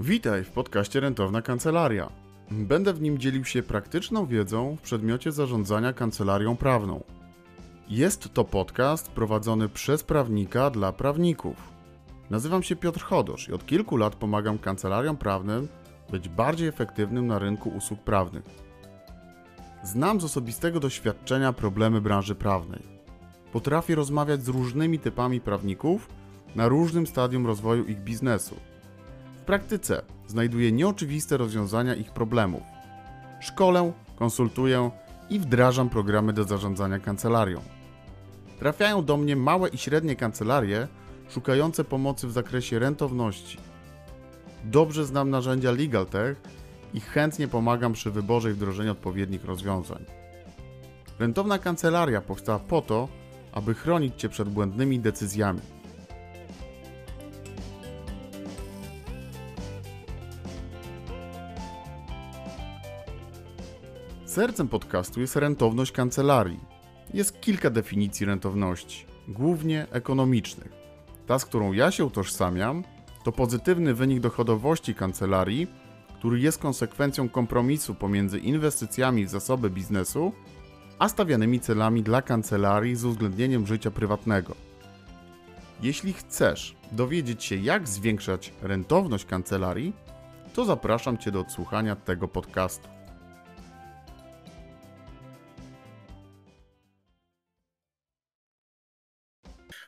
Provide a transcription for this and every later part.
Witaj w podcaście Rentowna Kancelaria. Będę w nim dzielił się praktyczną wiedzą w przedmiocie zarządzania kancelarią prawną. Jest to podcast prowadzony przez prawnika dla prawników. Nazywam się Piotr Chodosz i od kilku lat pomagam kancelariom prawnym być bardziej efektywnym na rynku usług prawnych. Znam z osobistego doświadczenia problemy branży prawnej. Potrafię rozmawiać z różnymi typami prawników na różnym stadium rozwoju ich biznesu. W praktyce znajduję nieoczywiste rozwiązania ich problemów. Szkolę, konsultuję i wdrażam programy do zarządzania kancelarią. Trafiają do mnie małe i średnie kancelarie szukające pomocy w zakresie rentowności. Dobrze znam narzędzia LegalTech i chętnie pomagam przy wyborze i wdrożeniu odpowiednich rozwiązań. Rentowna kancelaria powstała po to, aby chronić Cię przed błędnymi decyzjami. Sercem podcastu jest rentowność kancelarii. Jest kilka definicji rentowności, głównie ekonomicznych. Ta, z którą ja się utożsamiam, to pozytywny wynik dochodowości kancelarii, który jest konsekwencją kompromisu pomiędzy inwestycjami w zasoby biznesu a stawianymi celami dla kancelarii z uwzględnieniem życia prywatnego. Jeśli chcesz dowiedzieć się, jak zwiększać rentowność kancelarii, to zapraszam Cię do odsłuchania tego podcastu.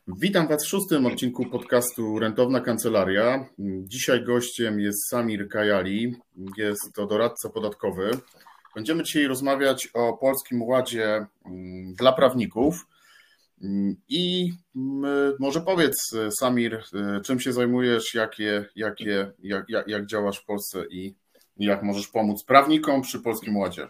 Witam Was w szóstym odcinku podcastu Rentowna Kancelaria. Dzisiaj gościem jest Samir Kajali, jest to doradca podatkowy. Będziemy dzisiaj rozmawiać o Polskim Ładzie mm, dla prawników. I mm, może powiedz, Samir, czym się zajmujesz, jakie, jakie, jak, jak, jak działasz w Polsce i jak możesz pomóc prawnikom przy Polskim Ładzie?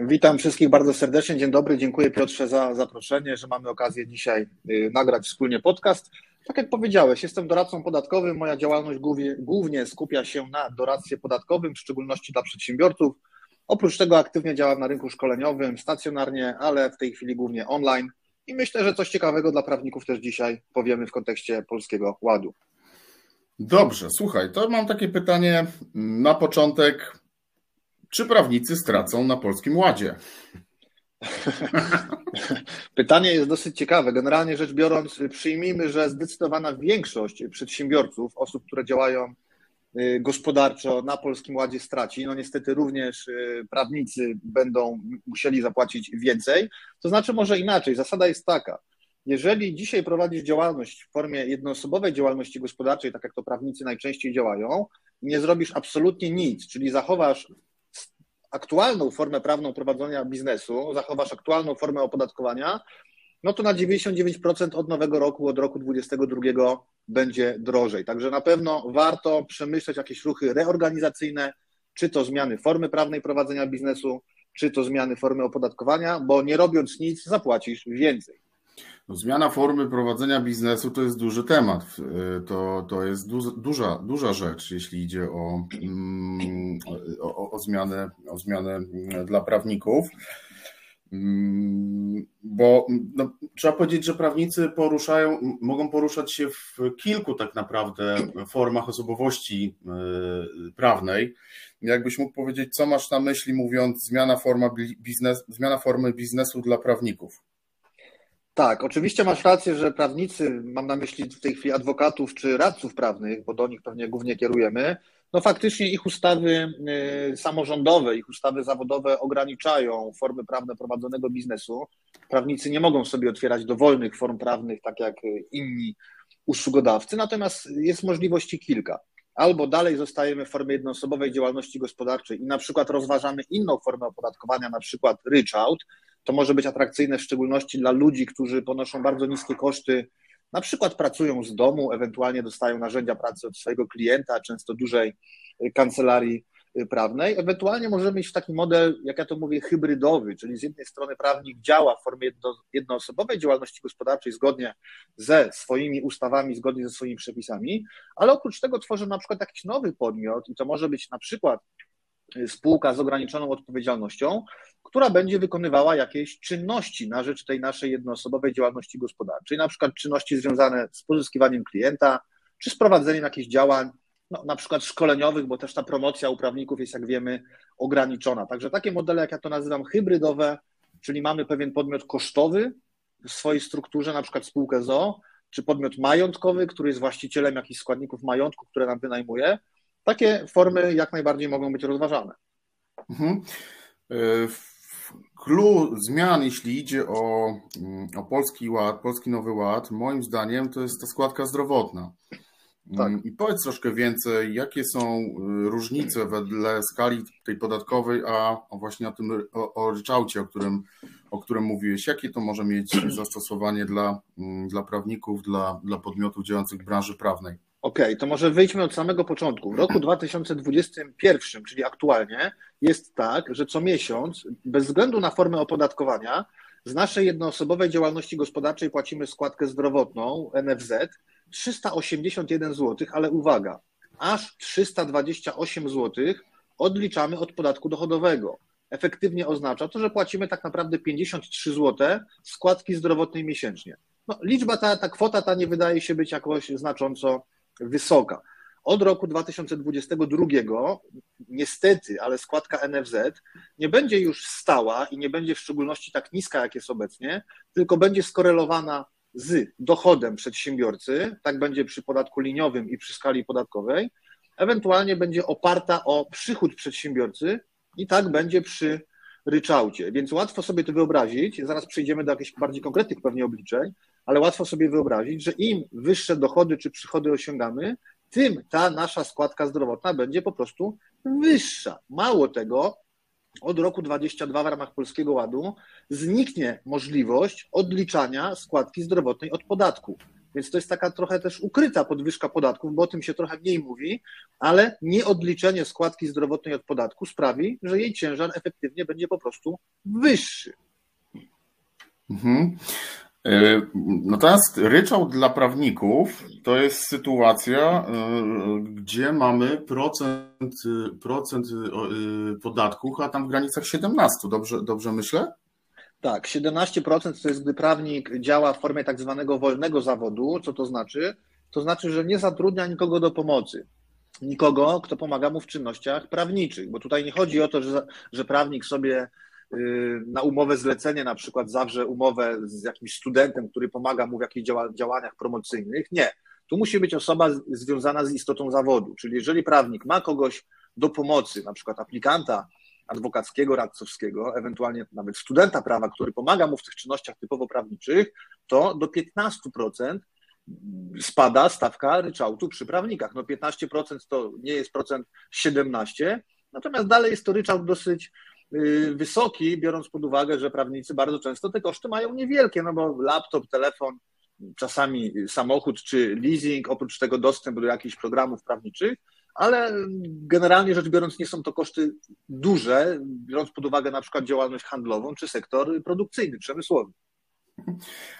Witam wszystkich bardzo serdecznie. Dzień dobry. Dziękuję Piotrze za zaproszenie, że mamy okazję dzisiaj y, nagrać wspólnie podcast. Tak jak powiedziałeś, jestem doradcą podatkowym. Moja działalność głównie, skupia się na doradztwie podatkowym, w szczególności dla przedsiębiorców. Oprócz tego aktywnie działam na rynku szkoleniowym, stacjonarnie, ale w tej chwili głównie online. I myślę, że coś ciekawego dla prawników też dzisiaj powiemy w kontekście Polskiego Ładu. Dobrze, słuchaj, to mam takie pytanie na początek. Czy prawnicy stracą na Polskim Ładzie? Pytanie jest dosyć ciekawe. Generalnie rzecz biorąc, przyjmijmy, że zdecydowana większość przedsiębiorców, osób, które działają y, gospodarczo na Polskim Ładzie straci. No niestety również y, prawnicy będą musieli zapłacić więcej. To znaczy może inaczej. Zasada jest taka. Jeżeli dzisiaj prowadzisz działalność w formie jednoosobowej działalności gospodarczej, tak jak to prawnicy najczęściej działają, nie zrobisz absolutnie nic, czyli zachowasz aktualną formę prawną prowadzenia biznesu, zachowasz aktualną formę opodatkowania, no to na 99% od nowego roku, od roku 2022 będzie drożej. Także na pewno warto przemyśleć jakieś ruchy reorganizacyjne, czy to zmiany formy prawnej prowadzenia biznesu, czy to zmiany formy opodatkowania, bo nie robiąc nic zapłacisz więcej. No, zmiana formy prowadzenia biznesu to jest duży temat. To, to jest duża, duża rzecz, jeśli idzie o, mm, o, o, zmianę, o zmianę dla prawników. Mm, bo no, trzeba powiedzieć, że prawnicy poruszają, mogą poruszać się w kilku tak naprawdę formach osobowości y, prawnej. Jakbyś mógł powiedzieć, co masz na myśli, mówiąc zmiana, forma biznes, zmiana formy biznesu dla prawników? Tak, oczywiście masz rację, że prawnicy, mam na myśli w tej chwili adwokatów czy radców prawnych, bo do nich pewnie głównie kierujemy, no faktycznie ich ustawy y, samorządowe, ich ustawy zawodowe ograniczają formy prawne prowadzonego biznesu. Prawnicy nie mogą sobie otwierać dowolnych form prawnych, tak jak inni usługodawcy, natomiast jest możliwości kilka. Albo dalej zostajemy w formie jednoosobowej działalności gospodarczej i na przykład rozważamy inną formę opodatkowania, na przykład ryczałt, to może być atrakcyjne w szczególności dla ludzi, którzy ponoszą bardzo niskie koszty, na przykład pracują z domu, ewentualnie dostają narzędzia pracy od swojego klienta, często dużej kancelarii prawnej. Ewentualnie możemy mieć taki model, jak ja to mówię, hybrydowy, czyli z jednej strony prawnik działa w formie jedno, jednoosobowej działalności gospodarczej zgodnie ze swoimi ustawami, zgodnie ze swoimi przepisami, ale oprócz tego tworzy na przykład jakiś nowy podmiot i to może być na przykład spółka z ograniczoną odpowiedzialnością, która będzie wykonywała jakieś czynności na rzecz tej naszej jednoosobowej działalności gospodarczej, na przykład czynności związane z pozyskiwaniem klienta, czy z prowadzeniem jakichś działań no, na przykład szkoleniowych, bo też ta promocja u prawników jest, jak wiemy, ograniczona. Także takie modele, jak ja to nazywam, hybrydowe, czyli mamy pewien podmiot kosztowy w swojej strukturze, na przykład spółkę ZO, czy podmiot majątkowy, który jest właścicielem jakichś składników majątku, które nam wynajmuje. Takie formy jak najbardziej mogą być rozważane. Mhm. E, Clue zmian, jeśli idzie o, mm, o Polski Ład, Polski Nowy Ład, moim zdaniem to jest ta składka zdrowotna. Tak. Mm, I powiedz troszkę więcej, jakie są y, różnice wedle skali tej podatkowej, a właśnie o tym o, o ryczałcie, o którym, o którym mówiłeś, jakie to może mieć zastosowanie dla, mm, dla prawników, dla, dla podmiotów działających w branży prawnej? Okej, okay, to może wyjdźmy od samego początku. W roku 2021, czyli aktualnie, jest tak, że co miesiąc, bez względu na formę opodatkowania, z naszej jednoosobowej działalności gospodarczej płacimy składkę zdrowotną NFZ 381 zł, ale uwaga, aż 328 zł odliczamy od podatku dochodowego. Efektywnie oznacza to, że płacimy tak naprawdę 53 zł składki zdrowotnej miesięcznie. No, liczba ta, ta kwota ta nie wydaje się być jakoś znacząco wysoka. Od roku 2022 niestety, ale składka NFZ nie będzie już stała i nie będzie w szczególności tak niska, jak jest obecnie, tylko będzie skorelowana z dochodem przedsiębiorcy, tak będzie przy podatku liniowym i przy skali podatkowej, ewentualnie będzie oparta o przychód przedsiębiorcy i tak będzie przy ryczałcie. Więc łatwo sobie to wyobrazić, zaraz przejdziemy do jakichś bardziej konkretnych pewnie obliczeń, ale łatwo sobie wyobrazić, że im wyższe dochody czy przychody osiągamy, tym ta nasza składka zdrowotna będzie po prostu wyższa. Mało tego, od roku 22 w ramach Polskiego Ładu zniknie możliwość odliczania składki zdrowotnej od podatku. Więc to jest taka trochę też ukryta podwyżka podatków, bo o tym się trochę mniej mówi, ale nieodliczenie składki zdrowotnej od podatku sprawi, że jej ciężar efektywnie będzie po prostu wyższy. Mhm. E, natomiast ryczałt dla prawników to jest sytuacja, e, gdzie mamy procent, procent e, podatków, a tam w granicach 17, dobrze, dobrze myślę? Tak, 17% to jest, gdy prawnik działa w formie tak zwanego wolnego zawodu. Co to znaczy? To znaczy, że nie zatrudnia nikogo do pomocy. Nikogo, kto pomaga mu w czynnościach prawniczych, bo tutaj nie chodzi o to, że, że prawnik sobie na umowę zlecenie na przykład zawrze umowę z jakimś studentem, który pomaga mu w jakichś działaniach promocyjnych. Nie. Tu musi być osoba związana z istotą zawodu. Czyli jeżeli prawnik ma kogoś do pomocy, na przykład aplikanta adwokackiego, radcowskiego, ewentualnie nawet studenta prawa, który pomaga mu w tych czynnościach typowo prawniczych, to do 15% spada stawka ryczałtu przy prawnikach. No 15% to nie jest procent 17, natomiast dalej jest to ryczałt dosyć y, wysoki, biorąc pod uwagę, że prawnicy bardzo często te koszty mają niewielkie, no bo laptop, telefon, czasami samochód czy leasing, oprócz tego dostęp do jakichś programów prawniczych, ale generalnie rzecz biorąc nie są to koszty duże, biorąc pod uwagę na przykład działalność handlową czy sektor produkcyjny, przemysłowy.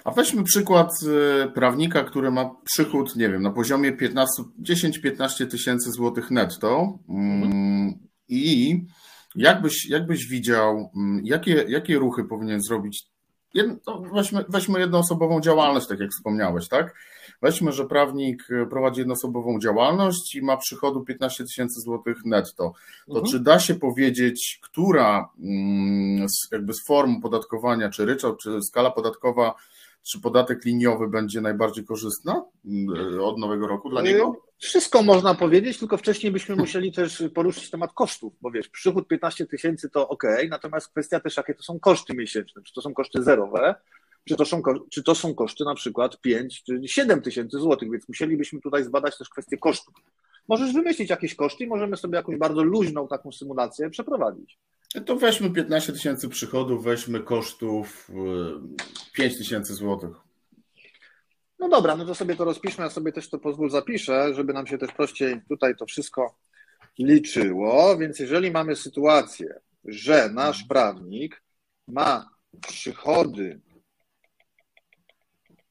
A weźmy przykład y, prawnika, który ma przychód, nie wiem, na poziomie 10-15 tysięcy złotych netto mm, i jakbyś, jakbyś widział, mm, jakie, jakie ruchy powinien zrobić no weźmy, weźmy jednoosobową działalność, tak jak wspomniałeś, tak? Weźmy, że prawnik e, prowadzi jednoosobową działalność i ma przychodu 15 tysięcy złotych netto. To mhm. czy da się powiedzieć, która mm, jakby z form podatkowania, czy ryczałt, czy skala podatkowa, czy podatek liniowy będzie najbardziej korzystna mm, od nowego roku dla niego? Wszystko można powiedzieć, tylko wcześniej byśmy musieli też poruszyć temat kosztów, bo wiesz, przychód 15 tysięcy to ok, natomiast kwestia też, jakie to są koszty miesięczne, czy to są koszty zerowe, czy to są, czy to są koszty na przykład 5 czy 7 tysięcy złotych, więc musielibyśmy tutaj zbadać też kwestię kosztów. Możesz wymyślić jakieś koszty i możemy sobie jakąś bardzo luźną taką symulację przeprowadzić. To weźmy 15 tysięcy przychodów, weźmy kosztów 5 y, tysięcy złotych. No dobra, no to sobie to rozpiszmy, ja sobie też to pozwól zapiszę, żeby nam się też prościej tutaj to wszystko liczyło. Więc jeżeli mamy sytuację, że nasz prawnik ma przychody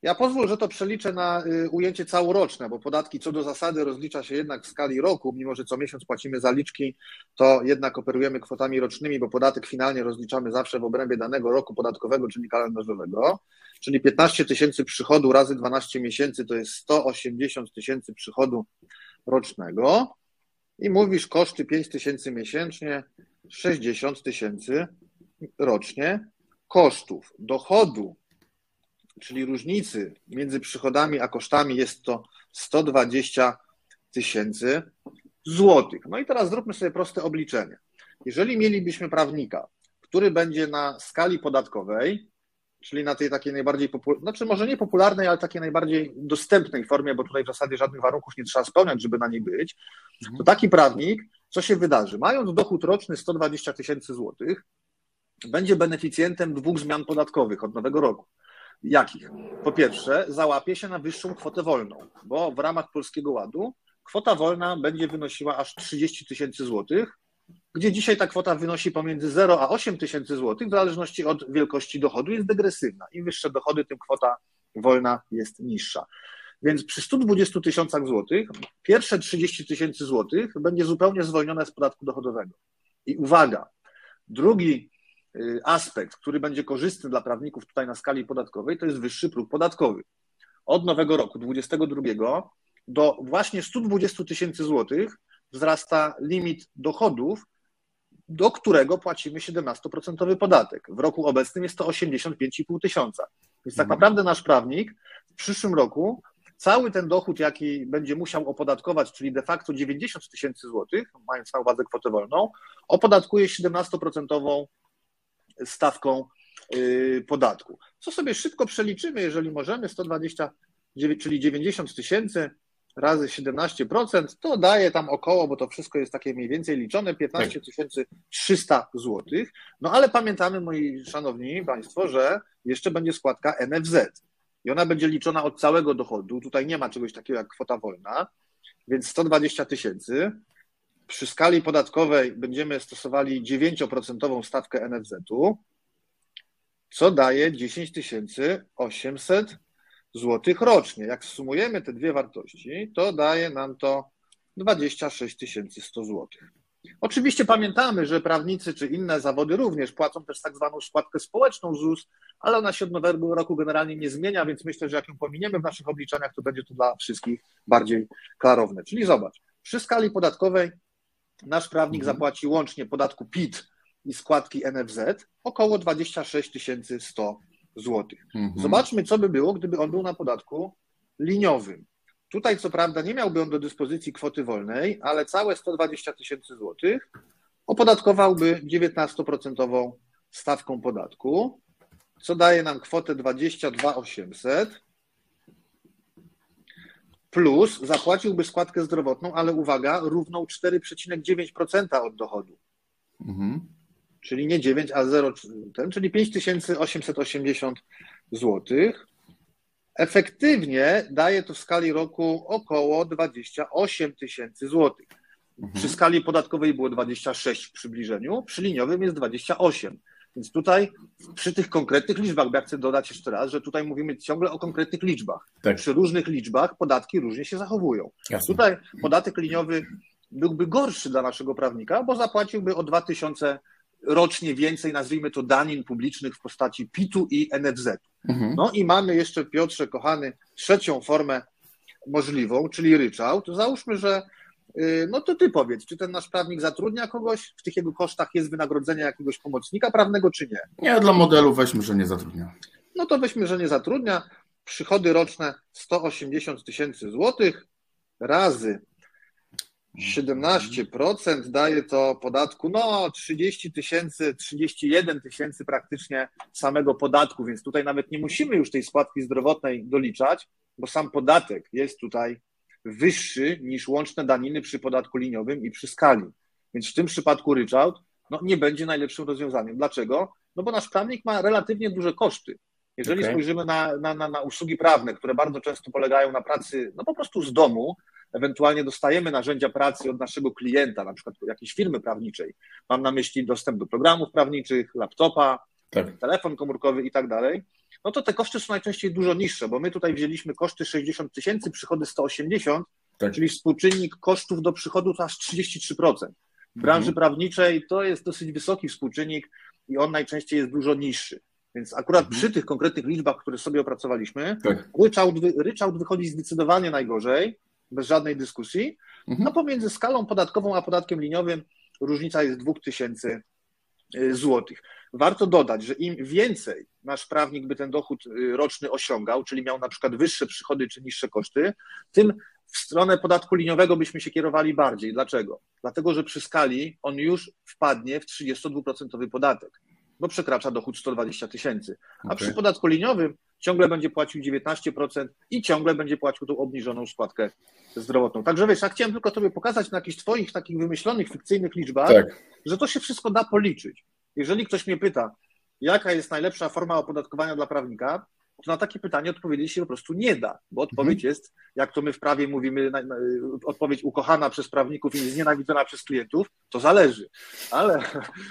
ja pozwól, że to przeliczę na y, ujęcie całoroczne, bo podatki co do zasady rozlicza się jednak w skali roku, mimo że co miesiąc płacimy zaliczki, to jednak operujemy kwotami rocznymi, bo podatek finalnie rozliczamy zawsze w obrębie danego roku podatkowego, czyli kalendarzowego. Czyli 15 tysięcy przychodu razy 12 miesięcy to jest 180 tysięcy przychodu rocznego i mówisz koszty 5 tysięcy miesięcznie, 60 tysięcy rocznie kosztów. Dochodu, czyli różnicy między przychodami a kosztami jest to 120 tysięcy złotych. No i teraz zróbmy sobie proste obliczenie. Jeżeli mielibyśmy prawnika, który będzie na skali podatkowej, czyli na tej takiej najbardziej popularnej, znaczy może nie popularnej, ale takiej najbardziej dostępnej formie, bo tutaj w zasadzie żadnych warunków nie trzeba spełniać, żeby na niej być, to taki prawnik, co się wydarzy? Mając dochód roczny 120 tysięcy złotych, będzie beneficjentem dwóch zmian podatkowych od nowego roku. Jakich? Po pierwsze, załapie się na wyższą kwotę wolną, bo w ramach Polskiego Ładu kwota wolna będzie wynosiła aż 30 tysięcy złotych, gdzie dzisiaj ta kwota wynosi pomiędzy 0 a 8 tysięcy złotych, w zależności od wielkości dochodu, jest degresywna. Im wyższe dochody, tym kwota wolna jest niższa. Więc przy 120 tysiącach złotych pierwsze 30 tysięcy złotych będzie zupełnie zwolnione z podatku dochodowego. I uwaga, drugi aspekt, który będzie korzystny dla prawników tutaj na skali podatkowej, to jest wyższy próg podatkowy. Od nowego roku, 22, do właśnie 120 tysięcy złotych wzrasta limit dochodów, do którego płacimy 17% podatek. W roku obecnym jest to 85,5 tysiąca. Więc tak mhm. naprawdę nasz prawnik w przyszłym roku cały ten dochód, jaki będzie musiał opodatkować, czyli de facto 90 tysięcy złotych, mając na uwadze kwotę wolną, opodatkuje 17% stawką y, podatku. Co sobie szybko przeliczymy, jeżeli możemy, 120, czyli 90 tysięcy razy 17%, to daje tam około, bo to wszystko jest takie mniej więcej liczone, 15 300 zł. No ale pamiętamy, moi szanowni Państwo, że jeszcze będzie składka NFZ i ona będzie liczona od całego dochodu. Tutaj nie ma czegoś takiego jak kwota wolna, więc 120 tysięcy. Przy skali podatkowej będziemy stosowali 9% stawkę NFZ-u, co daje 10 800 zł rocznie. Jak sumujemy te dwie wartości, to daje nam to 26 100 zł. Oczywiście pamiętamy, że prawnicy czy inne zawody również płacą też tak zwaną składkę społeczną ZUS, ale ona się od nowego roku generalnie nie zmienia, więc myślę, że jak ją pominiemy w naszych obliczeniach, to będzie to dla wszystkich bardziej klarowne. Czyli zobacz, przy skali podatkowej nasz prawnik mhm. zapłaci łącznie podatku PIT i składki NFZ około 26 100 zł. Mhm. Zobaczmy, co by było, gdyby on był na podatku liniowym. Tutaj, co prawda, nie miałby on do dyspozycji kwoty wolnej, ale całe 120 tysięcy złotych opodatkowałby 19% stawką podatku, co daje nam kwotę 22 800 plus zapłaciłby składkę zdrowotną, ale uwaga, równą 4,9% od dochodu. Mhm. Czyli nie 9, a 0, czyli 5880 złotych efektywnie daje to w skali roku około 28 tysięcy złotych. Mhm. Przy skali podatkowej było 26 w przybliżeniu, przy liniowym jest 28. Więc tutaj przy tych konkretnych liczbach, bo ja chcę dodać jeszcze raz, że tutaj mówimy ciągle o konkretnych liczbach. Tak. Przy różnych liczbach podatki różnie się zachowują. Jasne. Tutaj podatek liniowy byłby gorszy dla naszego prawnika, bo zapłaciłby o 2000 rocznie więcej, nazwijmy to, danin publicznych w postaci PIT-u i NFZ. Mhm. No i mamy jeszcze, Piotrze, kochany, trzecią formę możliwą, czyli ryczałt. Załóżmy, że no to ty powiedz, czy ten nasz prawnik zatrudnia kogoś, w tych jego kosztach jest wynagrodzenie jakiegoś pomocnika prawnego, czy nie? Nie, dla modelu weźmy, że nie zatrudnia. No to weźmy, że nie zatrudnia. Przychody roczne 180 tysięcy złotych razy 17% daje to podatku, no 30 tysięcy, 31 tysięcy praktycznie samego podatku, więc tutaj nawet nie musimy już tej składki zdrowotnej doliczać, bo sam podatek jest tutaj wyższy niż łączne daniny przy podatku liniowym i przy skali. Więc w tym przypadku ryczałt no, nie będzie najlepszym rozwiązaniem. Dlaczego? No bo nasz prawnik ma relatywnie duże koszty. Jeżeli okay. spojrzymy na, na, na, na usługi prawne, które bardzo często polegają na pracy no po prostu z domu, ewentualnie dostajemy narzędzia pracy od naszego klienta, na przykład jakiejś firmy prawniczej. Mam na myśli dostęp do programów prawniczych, laptopa, tak. telefon komórkowy i tak dalej. No to te koszty są najczęściej dużo niższe, bo my tutaj wzięliśmy koszty 60 tysięcy, przychody 180, tak. czyli współczynnik kosztów do przychodu to aż 33%. W branży mhm. prawniczej to jest dosyć wysoki współczynnik i on najczęściej jest dużo niższy. Więc akurat mhm. przy tych konkretnych liczbach, które sobie opracowaliśmy, tak. ryczałt, ryczałt wychodzi zdecydowanie najgorzej, bez żadnej dyskusji. Mhm. No pomiędzy skalą podatkową a podatkiem liniowym różnica jest 2000 y, złotych. Warto dodać, że im więcej nasz prawnik by ten dochód y, roczny osiągał, czyli miał na przykład wyższe przychody czy niższe koszty, tym w stronę podatku liniowego byśmy się kierowali bardziej. Dlaczego? Dlatego, że przy skali on już wpadnie w 32% podatek, bo przekracza dochód 120 tysięcy. A Okej. przy podatku liniowym ciągle będzie płacił 19% i ciągle będzie płacił tą obniżoną składkę zdrowotną. Także wiesz, ja chciałem tylko Tobie pokazać na jakichś Twoich takich wymyślonych, fikcyjnych liczbach, Tak. że to się wszystko da policzyć. Jeżeli ktoś mnie pyta, jaka jest najlepsza forma opodatkowania dla prawnika, to na takie pytanie odpowiedzieć się po prostu nie da, bo odpowiedź jest, jak to my w prawie mówimy, odpowiedź ukochana przez prawników i znienawidzona przez klientów, to zależy. Ale,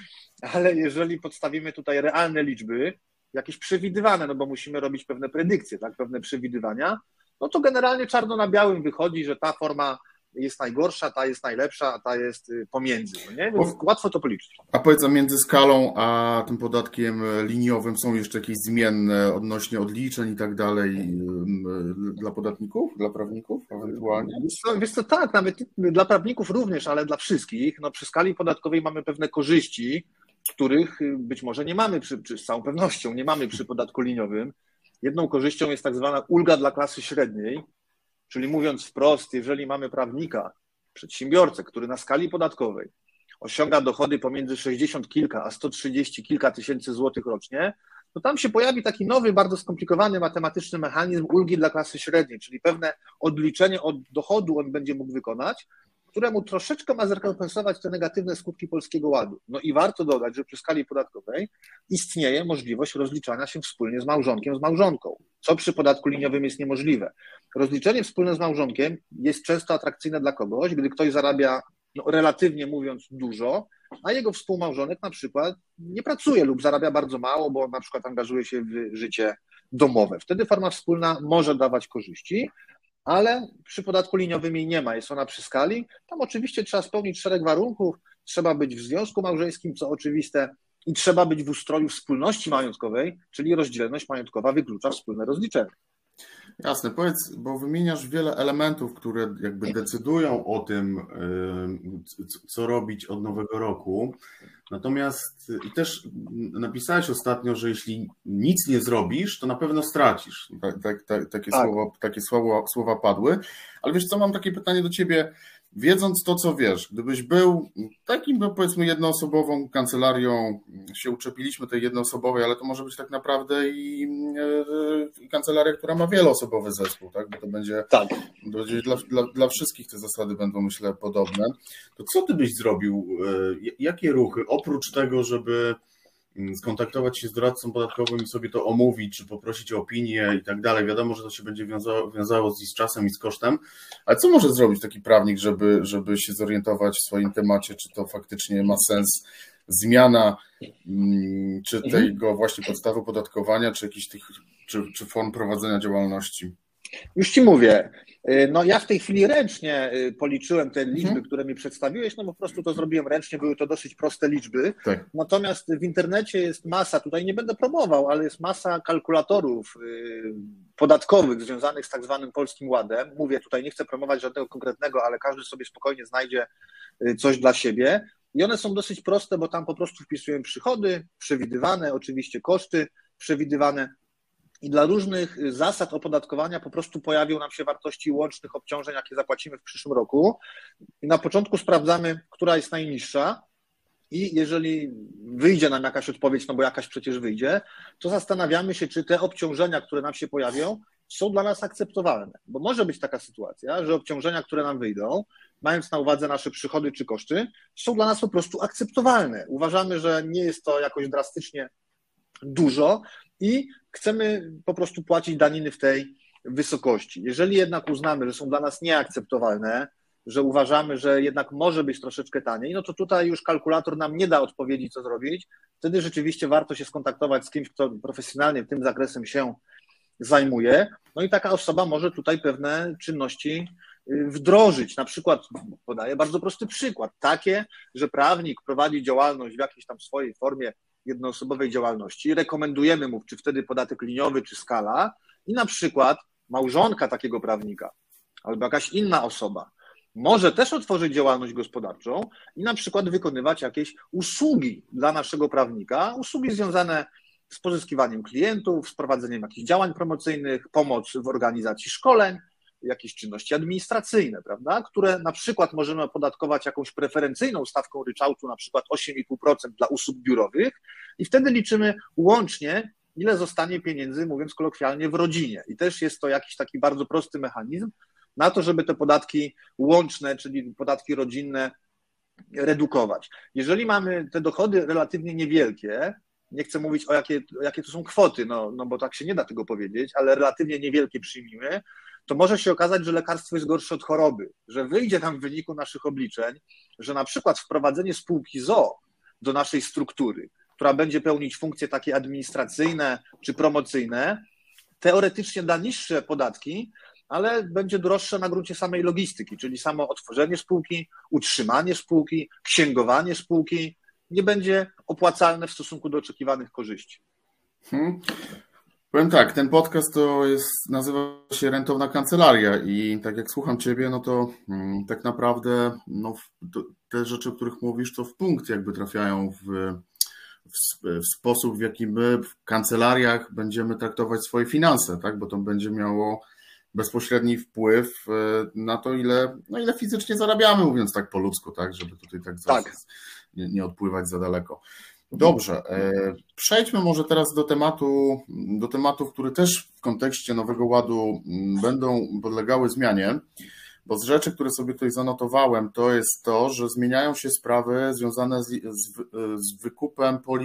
ale jeżeli podstawimy tutaj realne liczby, jakieś przewidywane, no bo musimy robić pewne predykcje, tak, pewne przewidywania, no to generalnie czarno na białym wychodzi, że ta forma jest najgorsza, ta jest najlepsza, a ta jest y, pomiędzy. No nie? Więc łatwo to policzyć. A powiedz, a między skalą a tym podatkiem liniowym są jeszcze jakieś zmienne odnośnie odliczeń i tak dalej dla podatników, dla prawników ewentualnie? Wiesz co, Wiesz co, tak, nawet dla prawników również, ale dla wszystkich. No, przy skali podatkowej mamy pewne korzyści, których y, być może nie mamy, przy, czy z całą pewnością nie mamy przy podatku liniowym. Jedną korzyścią jest tak zwana ulga dla klasy średniej, czyli mówiąc wprost, jeżeli mamy prawnika, przedsiębiorcę, który na skali podatkowej osiąga dochody pomiędzy 60 kilka a 130 kilka tysięcy złotych rocznie, to tam się pojawi taki nowy, bardzo skomplikowany matematyczny mechanizm ulgi dla klasy średniej, czyli pewne odliczenie od dochodu on będzie mógł wykonać, któremu troszeczkę ma zrekompensować te negatywne skutki Polskiego Ładu. No i warto dodać, że przy skali podatkowej istnieje możliwość rozliczania się wspólnie z małżonkiem, z małżonką, co przy podatku liniowym jest niemożliwe. Rozliczenie wspólne z małżonkiem jest często atrakcyjne dla kogoś, gdy ktoś zarabia, no, relatywnie mówiąc, dużo, a jego współmałżonek na przykład nie pracuje lub zarabia bardzo mało, bo na przykład angażuje się w życie domowe. Wtedy forma wspólna może dawać korzyści, ale przy podatku liniowym jej nie ma, jest ona przy skali. Tam oczywiście trzeba spełnić szereg warunków, trzeba być w związku małżeńskim, co oczywiste, i trzeba być w ustroju wspólności majątkowej, czyli rozdzielność majątkowa wyklucza wspólne rozliczenie. Jasne, powiedz, bo wymieniasz wiele elementów, które jakby decydują o tym, y, co robić od nowego roku. Natomiast i też napisałeś ostatnio, że jeśli nic nie zrobisz, to na pewno stracisz. Tak, tak, tak, takie, Tak. Słowa, takie słowa, słowa padły. Ale wiesz co, mam takie pytanie do ciebie. Wiedząc to, co wiesz, gdybyś był takim, no powiedzmy, jednoosobową kancelarią, się uczepiliśmy tej jednoosobowej, ale to może być tak naprawdę i e, kancelaria, która ma wieloosobowy zespół, tak? Bo to będzie, Tak. to będzie dla, dla, dla wszystkich te zasady będą, myślę, podobne. To co ty byś zrobił? e, Jakie ruchy, oprócz tego, żeby skontaktować się z doradcą podatkowym i sobie to omówić, czy poprosić o opinię i tak dalej. Wiadomo, że to się będzie wiązało, wiązało z, z czasem i z kosztem, ale co może zrobić taki prawnik, żeby, żeby się zorientować w swoim temacie, czy to faktycznie ma sens zmiana, mm, czy Mhm. tego właśnie podstawy opodatkowania, czy jakichś tych, czy, czy form prowadzenia działalności? Już ci mówię. y, No ja w tej chwili ręcznie y, policzyłem te liczby, Mhm. które mi przedstawiłeś, no bo po prostu to zrobiłem ręcznie, były to dosyć proste liczby. Tak. Natomiast w internecie jest masa, tutaj nie będę promował, ale jest masa kalkulatorów y, podatkowych związanych z tak zwanym Polskim Ładem. Mówię tutaj, nie chcę promować żadnego konkretnego, ale każdy sobie spokojnie znajdzie coś dla siebie. I one są dosyć proste, bo tam po prostu wpisuję przychody przewidywane, oczywiście koszty przewidywane. I dla różnych zasad opodatkowania po prostu pojawią nam się wartości łącznych obciążeń, jakie zapłacimy w przyszłym roku. I na początku sprawdzamy, która jest najniższa. I jeżeli wyjdzie nam jakaś odpowiedź, no bo jakaś przecież wyjdzie, to zastanawiamy się, czy te obciążenia, które nam się pojawią, są dla nas akceptowalne. Bo może być taka sytuacja, że obciążenia, które nam wyjdą, mając na uwadze nasze przychody czy koszty, są dla nas po prostu akceptowalne. Uważamy, że nie jest to jakoś drastycznie dużo i chcemy po prostu płacić daniny w tej wysokości. Jeżeli jednak uznamy, że są dla nas nieakceptowalne, że uważamy, że jednak może być troszeczkę taniej, no to tutaj już kalkulator nam nie da odpowiedzi, co zrobić. Wtedy rzeczywiście warto się skontaktować z kimś, kto profesjonalnie tym zakresem się zajmuje. No i taka osoba może tutaj pewne czynności y, wdrożyć. Na przykład, podaję bardzo prosty przykład, takie, że prawnik prowadzi działalność w jakiejś tam swojej formie jednoosobowej działalności, rekomendujemy mu, czy wtedy podatek liniowy, czy skala, i na przykład małżonka takiego prawnika albo jakaś inna osoba może też otworzyć działalność gospodarczą i na przykład wykonywać jakieś usługi dla naszego prawnika, usługi związane z pozyskiwaniem klientów, z prowadzeniem jakichś działań promocyjnych, pomoc w organizacji szkoleń, jakieś czynności administracyjne, prawda, które na przykład możemy opodatkować jakąś preferencyjną stawką ryczałtu, na przykład 8,5% dla usług biurowych i wtedy liczymy łącznie, ile zostanie pieniędzy, mówiąc kolokwialnie, w rodzinie. I też jest to jakiś taki bardzo prosty mechanizm na to, żeby te podatki łączne, czyli podatki rodzinne redukować. Jeżeli mamy te dochody relatywnie niewielkie, nie chcę mówić o jakie, jakie to są kwoty, no, no bo tak się nie da tego powiedzieć, ale relatywnie niewielkie przyjmijmy, to może się okazać, że lekarstwo jest gorsze od choroby, że wyjdzie nam w wyniku naszych obliczeń, że na przykład wprowadzenie spółki ZO do naszej struktury, która będzie pełnić funkcje takie administracyjne czy promocyjne, teoretycznie da niższe podatki, ale będzie droższe na gruncie samej logistyki, czyli samo otworzenie spółki, utrzymanie spółki, księgowanie spółki nie będzie opłacalne w stosunku do oczekiwanych korzyści. Hmm. Powiem tak, ten podcast to jest, nazywa się Rentowna Kancelaria i tak jak słucham Ciebie, no to hmm, tak naprawdę no, te rzeczy, o których mówisz, to w punkt jakby trafiają w, w, w, sposób, w jaki my w kancelariach będziemy traktować swoje finanse, tak? bo to będzie miało bezpośredni wpływ e, na to, ile, no ile fizycznie zarabiamy, mówiąc tak po ludzku, tak, żeby tutaj tak, tak. Nie, nie odpływać za daleko. Dobrze, e, przejdźmy może teraz do tematu, do tematów, które też w kontekście Nowego Ładu mm, będą podlegały zmianie, bo z rzeczy, które sobie tutaj zanotowałem, to jest to, że zmieniają się sprawy związane z, z, z wykupem, po,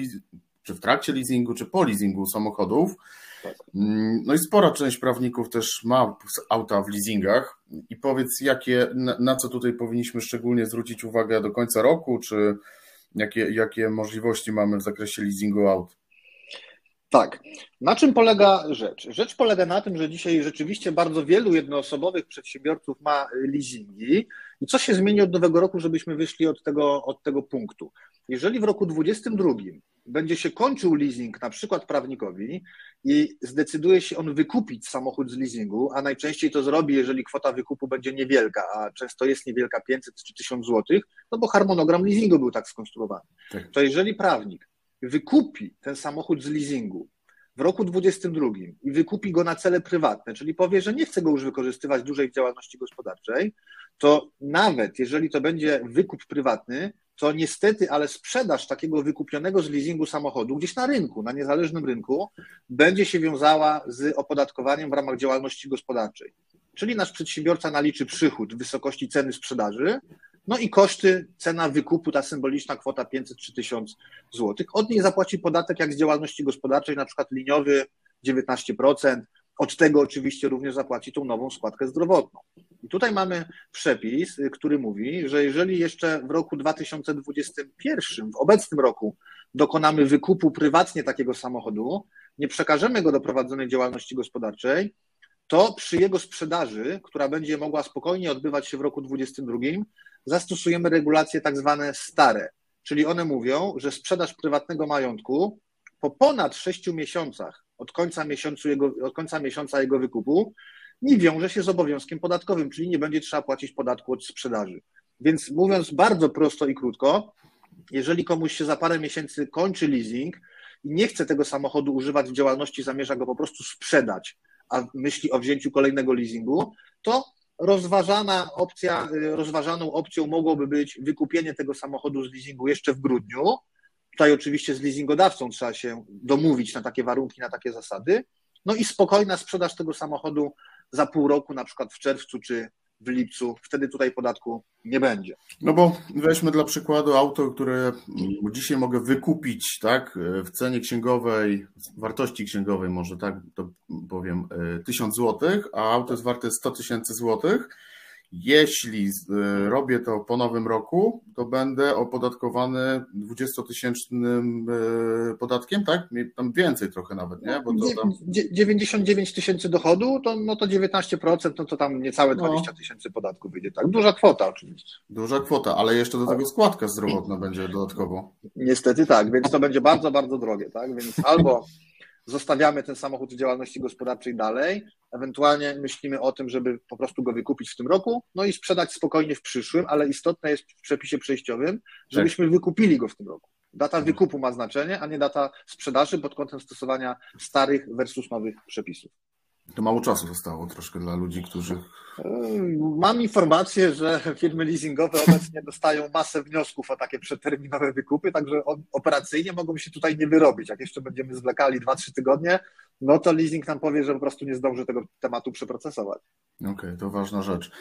czy w trakcie leasingu, czy po leasingu samochodów, Mm, no i spora część prawników też ma auta w leasingach. I powiedz, jakie, na co tutaj powinniśmy szczególnie zwrócić uwagę do końca roku, czy jakie, jakie możliwości mamy w zakresie leasingu aut? Tak. Na czym polega rzecz? Rzecz polega na tym, że dzisiaj rzeczywiście bardzo wielu jednoosobowych przedsiębiorców ma leasingi. I co się zmieni od nowego roku, żebyśmy wyszli od tego, od tego punktu? Jeżeli w roku 2022 będzie się kończył leasing na przykład prawnikowi i zdecyduje się on wykupić samochód z leasingu, a najczęściej to zrobi, jeżeli kwota wykupu będzie niewielka, a często jest niewielka 500 czy 1000 zł, no bo harmonogram leasingu był tak skonstruowany. Tak. To jeżeli prawnik wykupi ten samochód z leasingu w roku 2022 i wykupi go na cele prywatne, czyli powie, że nie chce go już wykorzystywać dłużej w działalności gospodarczej, to nawet jeżeli to będzie wykup prywatny, to niestety, ale sprzedaż takiego wykupionego z leasingu samochodu gdzieś na rynku, na niezależnym rynku, będzie się wiązała z opodatkowaniem w ramach działalności gospodarczej. Czyli nasz przedsiębiorca naliczy przychód w wysokości ceny sprzedaży, no i koszty, cena wykupu, ta symboliczna kwota 500 czy 1000 zł. Od niej zapłaci podatek jak z działalności gospodarczej, na przykład liniowy 19%. Od tego oczywiście również zapłaci tą nową składkę zdrowotną. I tutaj mamy przepis, który mówi, że jeżeli jeszcze w roku 2021, w obecnym roku, dokonamy wykupu prywatnie takiego samochodu, nie przekażemy go do prowadzonej działalności gospodarczej, to przy jego sprzedaży, która będzie mogła spokojnie odbywać się w roku 2022, zastosujemy regulacje tak zwane stare, czyli one mówią, że sprzedaż prywatnego majątku po ponad 6 miesiącach od końca, miesiącu jego, od końca miesiąca jego wykupu nie wiąże się z obowiązkiem podatkowym, czyli nie będzie trzeba płacić podatku od sprzedaży. Więc mówiąc bardzo prosto i krótko, jeżeli komuś się za parę miesięcy kończy leasing i nie chce tego samochodu używać w działalności, zamierza go po prostu sprzedać, a myśli o wzięciu kolejnego leasingu, to rozważana opcja, rozważaną opcją mogłoby być wykupienie tego samochodu z leasingu jeszcze w grudniu. Tutaj oczywiście z leasingodawcą trzeba się domówić na takie warunki, na takie zasady. No i spokojna sprzedaż tego samochodu za pół roku, na przykład w czerwcu czy w lipcu, wtedy tutaj podatku nie będzie. No bo weźmy dla przykładu auto, które dzisiaj mogę wykupić tak, w cenie księgowej, wartości księgowej może tak to powiem, 1000 zł, a auto jest warte 100 tysięcy złotych jeśli e, robię to po nowym roku, to będę opodatkowany 20-tysięcznym e, podatkiem, tak? Tam więcej trochę nawet, nie? Bo to tam... 99 tysięcy dochodu, to, no to 19%, no to tam niecałe 20 no. tysięcy podatku wyjdzie, tak? Duża kwota oczywiście. Duża kwota, ale jeszcze do tego składka zdrowotna będzie dodatkowo. Niestety tak, więc to będzie bardzo, bardzo drogie, tak? Więc albo zostawiamy ten samochód w działalności gospodarczej dalej, ewentualnie myślimy o tym, żeby po prostu go wykupić w tym roku, no i sprzedać spokojnie w przyszłym, ale istotne jest w przepisie przejściowym, żebyśmy tak. wykupili go w tym roku. Data wykupu ma znaczenie, a nie data sprzedaży pod kątem stosowania starych versus nowych przepisów. To mało czasu zostało troszkę dla ludzi, którzy. Mam informację, że firmy leasingowe obecnie dostają masę wniosków o takie przeterminowe wykupy, także operacyjnie mogą się tutaj nie wyrobić. Jak jeszcze będziemy zwlekali 2-3 tygodnie, no to leasing nam powie, że po prostu nie zdąży tego tematu przeprocesować. Okej, okay, to ważna rzecz.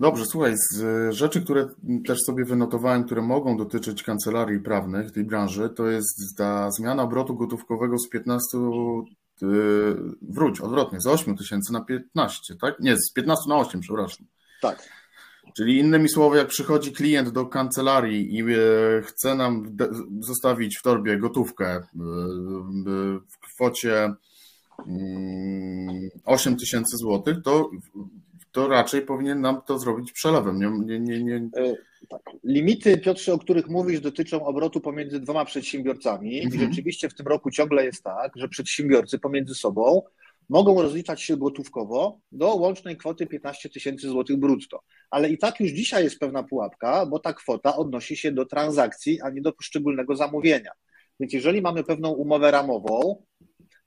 Dobrze, słuchaj, z rzeczy, które też sobie wynotowałem, które mogą dotyczyć kancelarii prawnych tej branży, to jest ta zmiana obrotu gotówkowego z 15 Yy, wróć, odwrotnie, z 8 tysięcy na 15, tak? Nie, z 15 na 8, przepraszam. Tak. Czyli innymi słowy, jak przychodzi klient do kancelarii i e, chce nam zostawić w torbie gotówkę e, w kwocie 8 mm, tysięcy złotych, to, to raczej powinien nam to zrobić przelewem. Nie, nie, nie. E, tak. Limity, Piotrze, o których mówisz, dotyczą obrotu pomiędzy dwoma przedsiębiorcami. Mhm. I rzeczywiście w tym roku ciągle jest tak, że przedsiębiorcy pomiędzy sobą mogą rozliczać się gotówkowo do łącznej kwoty 15 tysięcy złotych brutto. Ale i tak już dzisiaj jest pewna pułapka, bo ta kwota odnosi się do transakcji, a nie do poszczególnego zamówienia. Więc jeżeli mamy pewną umowę ramową,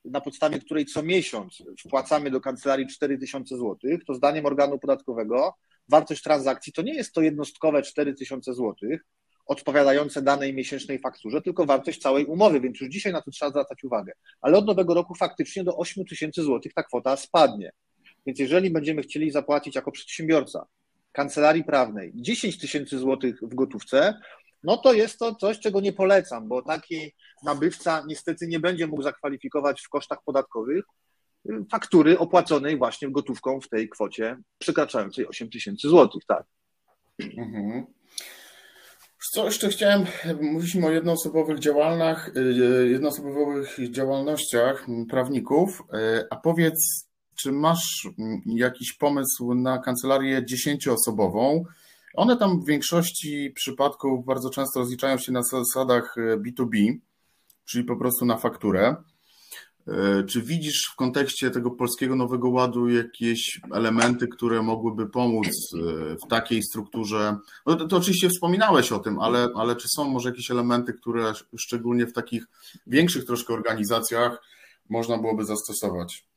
na podstawie której co miesiąc wpłacamy do kancelarii 4000 zł, to zdaniem organu podatkowego wartość transakcji to nie jest to jednostkowe 4000 zł, odpowiadające danej miesięcznej fakturze, tylko wartość całej umowy, więc już dzisiaj na to trzeba zwracać uwagę. Ale od nowego roku faktycznie do 8 tysięcy złotych ta kwota spadnie. Więc jeżeli będziemy chcieli zapłacić jako przedsiębiorca kancelarii prawnej 10 tysięcy złotych w gotówce, no to jest to coś, czego nie polecam, bo taki nabywca niestety nie będzie mógł zakwalifikować w kosztach podatkowych faktury opłaconej właśnie gotówką w tej kwocie przekraczającej 8 tysięcy złotych, tak. Mhm. Co jeszcze chciałem, mówiliśmy o jednoosobowych działalnach, y, jednoosobowych działalnościach prawników, y, a powiedz, czy masz jakiś pomysł na kancelarię dziesięcioosobową? One tam w większości przypadków bardzo często rozliczają się na zasadach B2B, czyli po prostu na fakturę. E, czy widzisz w kontekście tego polskiego Nowego Ładu jakieś elementy, które mogłyby pomóc e, w takiej strukturze? No to, to, oczywiście wspominałeś o tym, ale, ale czy są może jakieś elementy, które szczególnie w takich większych troszkę organizacjach można byłoby zastosować?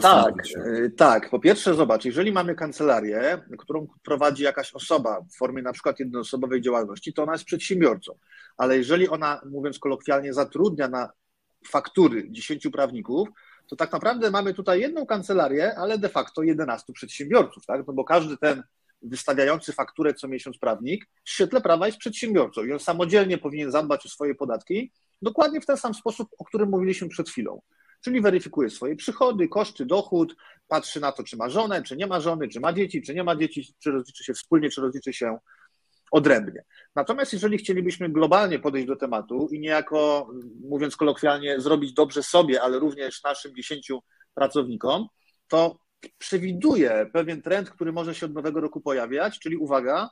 Tak, się. E, tak. Po pierwsze, zobacz, jeżeli mamy kancelarię, którą prowadzi jakaś osoba w formie na przykład jednoosobowej działalności, to ona jest przedsiębiorcą. Ale jeżeli ona, mówiąc kolokwialnie, zatrudnia na faktury 10 prawników, to tak naprawdę mamy tutaj jedną kancelarię, ale de facto 11 przedsiębiorców, tak? No bo każdy ten wystawiający fakturę co miesiąc prawnik w świetle prawa jest przedsiębiorcą i on samodzielnie powinien zadbać o swoje podatki dokładnie w ten sam sposób, o którym mówiliśmy przed chwilą. Czyli weryfikuje swoje przychody, koszty, dochód, patrzy na to, czy ma żonę, czy nie ma żony, czy ma dzieci, czy nie ma dzieci, czy rozliczy się wspólnie, czy rozliczy się odrębnie. Natomiast jeżeli chcielibyśmy globalnie podejść do tematu i niejako, mówiąc kolokwialnie, zrobić dobrze sobie, ale również naszym dziesięciu pracownikom, to przewiduje pewien trend, który może się od nowego roku pojawiać, czyli uwaga,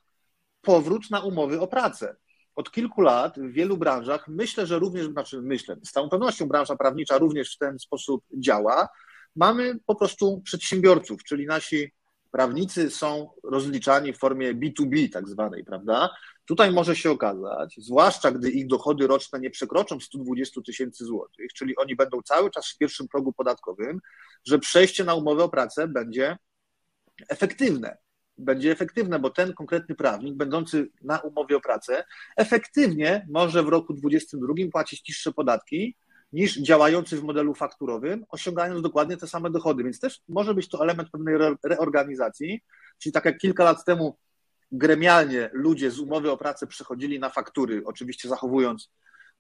powrót na umowy o pracę. Od kilku lat w wielu branżach, myślę, że również, znaczy myślę, z całą pewnością branża prawnicza również w ten sposób działa, mamy po prostu przedsiębiorców, czyli nasi prawnicy są rozliczani w formie B2B tak zwanej, prawda? Tutaj może się okazać, zwłaszcza gdy ich dochody roczne nie przekroczą 120 tysięcy złotych, czyli oni będą cały czas w pierwszym progu podatkowym, że przejście na umowę o pracę będzie efektywne. Będzie efektywne, bo ten konkretny prawnik, będący na umowie o pracę, efektywnie może w roku 2022 płacić niższe podatki niż działający w modelu fakturowym, osiągając dokładnie te same dochody. Więc też może być to element pewnej reorganizacji, czyli tak jak kilka lat temu gremialnie ludzie z umowy o pracę przechodzili na faktury, oczywiście zachowując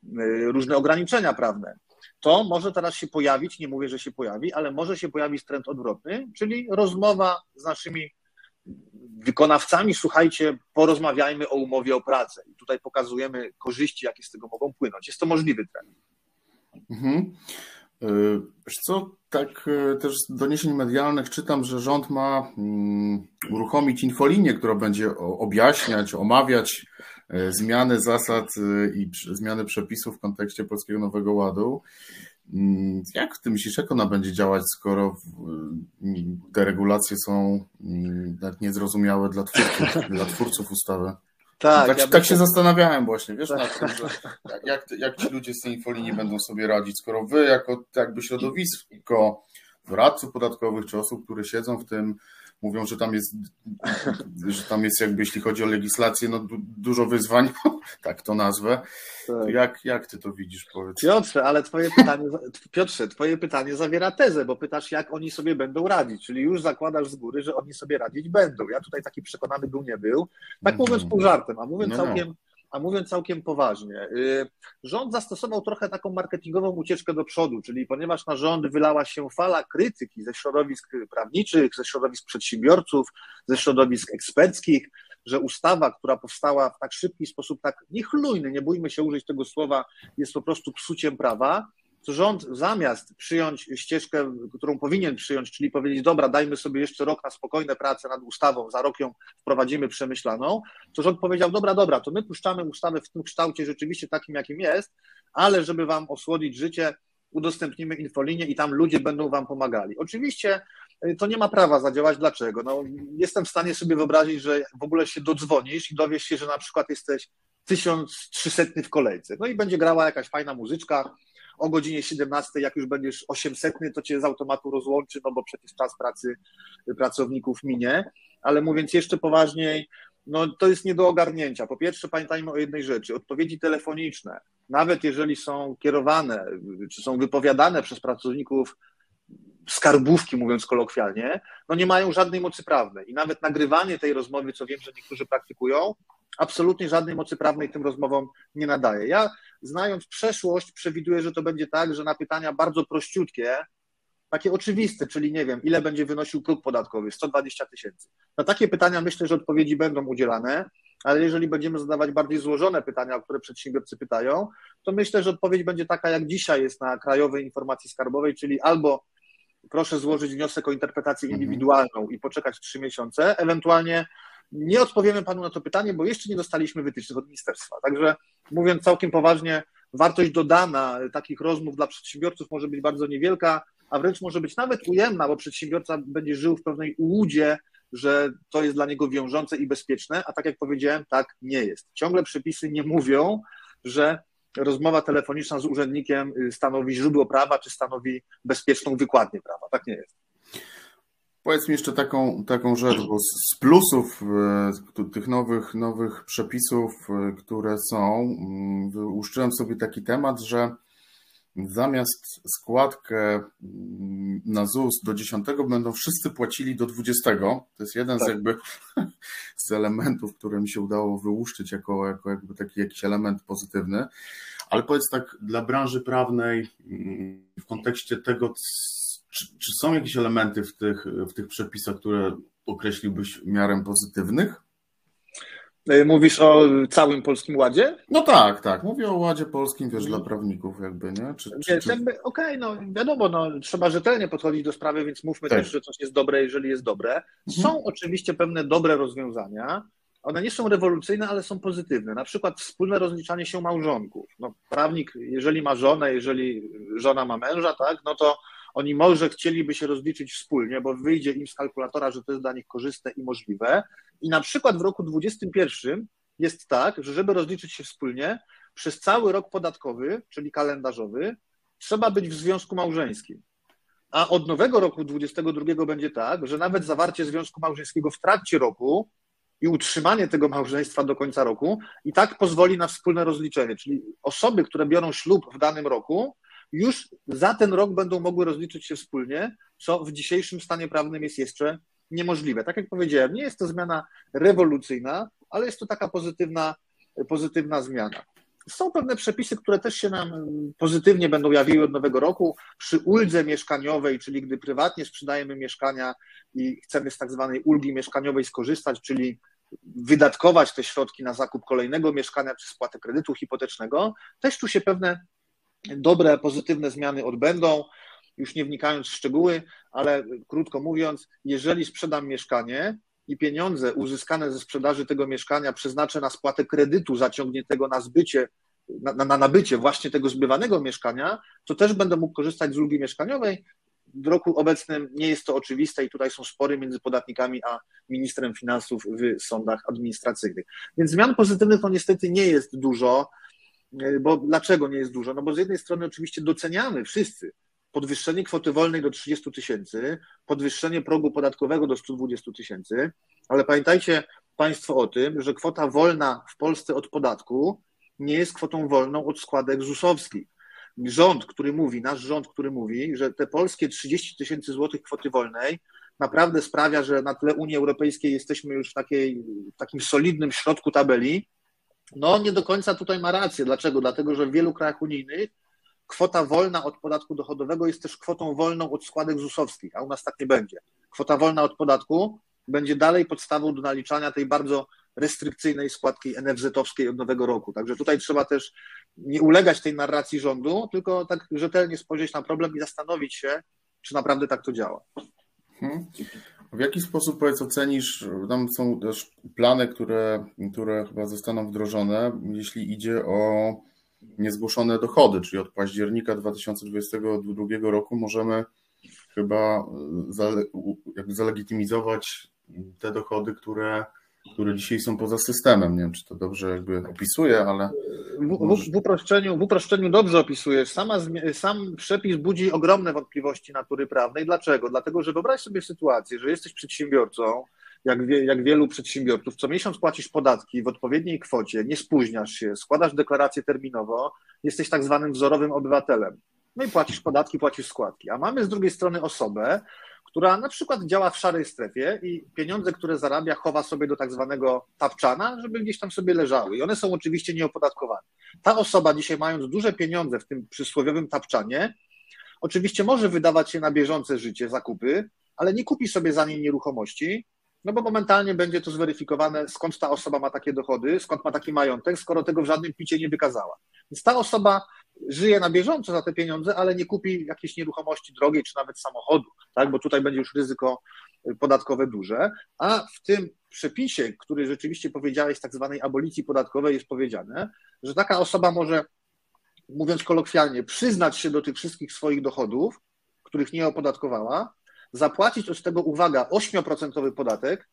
y, różne ograniczenia prawne, to może teraz się pojawić, nie mówię, że się pojawi, ale może się pojawić trend odwrotny, czyli rozmowa z naszymi wykonawcami, słuchajcie, porozmawiajmy o umowie o pracę. I tutaj pokazujemy korzyści, jakie z tego mogą płynąć. Jest to możliwy trend. Mhm. E, wiesz co, tak e, też z doniesień medialnych czytam, że rząd ma mm, uruchomić infolinię, która będzie objaśniać, omawiać e, zmiany zasad i zmiany przepisów w kontekście Polskiego Nowego Ładu. Mm, jak ty myślisz, jak ona będzie działać, skoro te regulacje są tak niezrozumiałe dla twórców, dla twórców ustawy? Tak, tak, ja tak się zastanawiałem właśnie, wiesz, na tym, że jak, jak ci ludzie z tej infolinii będą sobie radzić, skoro wy jako jakby środowisko doradców podatkowych czy osób, które siedzą w tym, mówią, że tam jest, że tam jest jakby, jeśli chodzi o legislację, no du dużo wyzwań, tak to nazwę. Tak. Jak, jak ty to widzisz, powiedz? Piotrze, ale twoje pytanie, Piotrze, twoje pytanie zawiera tezę, bo pytasz, jak oni sobie będą radzić, czyli już zakładasz z góry, że oni sobie radzić będą. Ja tutaj taki przekonany był, nie był. Tak mówiąc pół żartem, a mówiąc no, no. całkiem a mówiąc całkiem poważnie, y, rząd zastosował trochę taką marketingową ucieczkę do przodu, czyli ponieważ na rząd wylała się fala krytyki ze środowisk prawniczych, ze środowisk przedsiębiorców, ze środowisk eksperckich, że ustawa, która powstała w tak szybki sposób, tak niechlujny, nie bójmy się użyć tego słowa, jest po prostu psuciem prawa, rząd zamiast przyjąć ścieżkę, którą powinien przyjąć, czyli powiedzieć, dobra, dajmy sobie jeszcze rok na spokojne prace nad ustawą, za rok ją wprowadzimy przemyślaną, to rząd powiedział, dobra, dobra, to my puszczamy ustawę w tym kształcie rzeczywiście takim, jakim jest, ale żeby wam osłodzić życie, udostępnimy infolinię i tam ludzie będą wam pomagali. Oczywiście y, to nie ma prawa zadziałać. Dlaczego? No, jestem w stanie sobie wyobrazić, że w ogóle się dodzwonisz i dowiesz się, że na przykład jesteś 1300 w kolejce. No i będzie grała jakaś fajna muzyczka, o godzinie 17, jak już będziesz 800, to cię z automatu rozłączy, no bo przecież czas pracy pracowników minie. Ale mówiąc jeszcze poważniej, no to jest nie do ogarnięcia. Po pierwsze, pamiętajmy o jednej rzeczy: odpowiedzi telefoniczne, nawet jeżeli są kierowane czy są wypowiadane przez pracowników skarbówki, mówiąc kolokwialnie, no nie mają żadnej mocy prawnej. I nawet nagrywanie tej rozmowy, co wiem, że niektórzy praktykują, absolutnie żadnej mocy prawnej tym rozmowom nie nadaje. Ja, znając przeszłość, przewiduję, że to będzie tak, że na pytania bardzo prościutkie, takie oczywiste, czyli nie wiem, ile będzie wynosił próg podatkowy, 120 tysięcy. Na takie pytania myślę, że odpowiedzi będą udzielane, ale jeżeli będziemy zadawać bardziej złożone pytania, o które przedsiębiorcy pytają, to myślę, że odpowiedź będzie taka, jak dzisiaj jest na Krajowej Informacji Skarbowej, czyli albo proszę złożyć wniosek o interpretację mhm. indywidualną i poczekać trzy miesiące, ewentualnie nie odpowiemy panu na to pytanie, bo jeszcze nie dostaliśmy wytycznych od ministerstwa. Także mówiąc całkiem poważnie, wartość dodana takich rozmów dla przedsiębiorców może być bardzo niewielka, a wręcz może być nawet ujemna, bo przedsiębiorca będzie żył w pewnej ułudzie, że to jest dla niego wiążące i bezpieczne, a tak jak powiedziałem, tak nie jest. Ciągle przepisy nie mówią, że rozmowa telefoniczna z urzędnikiem stanowi źródło prawa, czy stanowi bezpieczną wykładnię prawa. Tak nie jest. Powiedz mi jeszcze taką, taką rzecz, bo z plusów e, tych nowych, nowych przepisów, e, które są, mm, uszczyłem sobie taki temat, że zamiast składkę mm, na ZUS do 10 będą wszyscy płacili do 20. To jest jeden tak. z jakby z elementów, które mi się udało wyłuszczyć jako, jako jakby taki jakiś element pozytywny. Ale powiedz tak dla branży prawnej mm, w kontekście tego, czy, czy są jakieś elementy w tych, w tych przepisach, które określiłbyś miarem pozytywnych? E, mówisz o całym Polskim Ładzie? No tak, tak. Mówię o Ładzie Polskim, wiesz, dla prawników jakby, nie? Czy, czy, czy... Okej, okay, no wiadomo, no, trzeba rzetelnie podchodzić do sprawy, więc mówmy tak. też, że coś jest dobre, jeżeli jest dobre. Mhm. Są mhm. oczywiście pewne dobre rozwiązania, one nie są rewolucyjne, ale są pozytywne. Na przykład wspólne rozliczanie się małżonków. No, prawnik, jeżeli ma żonę, jeżeli żona ma męża, tak, no to oni może chcieliby się rozliczyć wspólnie, bo wyjdzie im z kalkulatora, że to jest dla nich korzystne i możliwe. I na przykład w roku 2021 jest tak, że żeby rozliczyć się wspólnie, przez cały rok podatkowy, czyli kalendarzowy, trzeba być w związku małżeńskim. A od nowego roku 2022 będzie tak, że nawet zawarcie związku małżeńskiego w trakcie roku i utrzymanie tego małżeństwa do końca roku i tak pozwoli na wspólne rozliczenie. Czyli osoby, które biorą ślub w danym roku, już za ten rok będą mogły rozliczyć się wspólnie, co w dzisiejszym stanie prawnym jest jeszcze niemożliwe. Tak jak powiedziałem, nie jest to zmiana rewolucyjna, ale jest to taka pozytywna, pozytywna zmiana. Są pewne przepisy, które też się nam pozytywnie będą jawiły od nowego roku. Przy uldze mieszkaniowej, czyli gdy prywatnie sprzedajemy mieszkania i chcemy z tak zwanej ulgi mieszkaniowej skorzystać, czyli wydatkować te środki na zakup kolejnego mieszkania czy spłatę kredytu hipotecznego, też tu się pewne dobre, pozytywne zmiany odbędą. Już nie wnikając w szczegóły, ale krótko mówiąc, jeżeli sprzedam mieszkanie i pieniądze uzyskane ze sprzedaży tego mieszkania przeznaczę na spłatę kredytu zaciągniętego na zbycie na, na nabycie właśnie tego zbywanego mieszkania, to też będę mógł korzystać z ulgi mieszkaniowej. W roku obecnym nie jest to oczywiste i tutaj są spory między podatnikami a ministrem finansów w sądach administracyjnych. Więc zmian pozytywnych to niestety nie jest dużo, bo dlaczego nie jest dużo? No bo z jednej strony oczywiście doceniamy wszyscy podwyższenie kwoty wolnej do 30 tysięcy, podwyższenie progu podatkowego do 120 tysięcy, ale pamiętajcie Państwo o tym, że kwota wolna w Polsce od podatku nie jest kwotą wolną od składek ZUS-owskich. Rząd, który mówi, nasz rząd, który mówi, że te polskie 30 tysięcy złotych kwoty wolnej naprawdę sprawia, że na tle Unii Europejskiej jesteśmy już w, takiej, w takim solidnym środku tabeli, no nie do końca tutaj ma rację. Dlaczego? Dlatego, że w wielu krajach unijnych kwota wolna od podatku dochodowego jest też kwotą wolną od składek ZUS-owskich, a u nas tak nie będzie. Kwota wolna od podatku będzie dalej podstawą do naliczania tej bardzo restrykcyjnej składki NFZ-owskiej od nowego roku. Także tutaj trzeba też nie ulegać tej narracji rządu, tylko tak rzetelnie spojrzeć na problem i zastanowić się, czy naprawdę tak to działa. Hmm. W jaki sposób powiedz ocenisz, tam są też plany, które, które chyba zostaną wdrożone, jeśli idzie o niezgłoszone dochody, czyli od października 2022 roku możemy chyba zalegitymizować te dochody, które, które dzisiaj są poza systemem. Nie wiem, czy to dobrze jakby opisuję, ale. W, w, w, uproszczeniu, w uproszczeniu dobrze opisujesz. Sama, sam przepis budzi ogromne wątpliwości natury prawnej. Dlaczego? Dlatego, że wyobraź sobie sytuację, że jesteś przedsiębiorcą, jak, wie, jak wielu przedsiębiorców, co miesiąc płacisz podatki w odpowiedniej kwocie, nie spóźniasz się, składasz deklarację terminowo, jesteś tak zwanym wzorowym obywatelem. No i płacisz podatki, płacisz składki. A mamy z drugiej strony osobę, która na przykład działa w szarej strefie i pieniądze, które zarabia, chowa sobie do tak zwanego tapczana, żeby gdzieś tam sobie leżały. I one są oczywiście nieopodatkowane. Ta osoba dzisiaj, mając duże pieniądze w tym przysłowiowym tapczanie, oczywiście może wydawać się na bieżące życie, zakupy, ale nie kupi sobie za nie nieruchomości, no bo momentalnie będzie to zweryfikowane, skąd ta osoba ma takie dochody, skąd ma taki majątek, skoro tego w żadnym picie nie wykazała. Więc ta osoba żyje na bieżąco za te pieniądze, ale nie kupi jakiejś nieruchomości drogiej, czy nawet samochodu, tak? bo tutaj będzie już ryzyko podatkowe duże, a w tym przepisie, który rzeczywiście powiedziałeś, tak zwanej abolicji podatkowej, jest powiedziane, że taka osoba może, mówiąc kolokwialnie, przyznać się do tych wszystkich swoich dochodów, których nie opodatkowała, zapłacić od tego, uwaga, 8% podatek,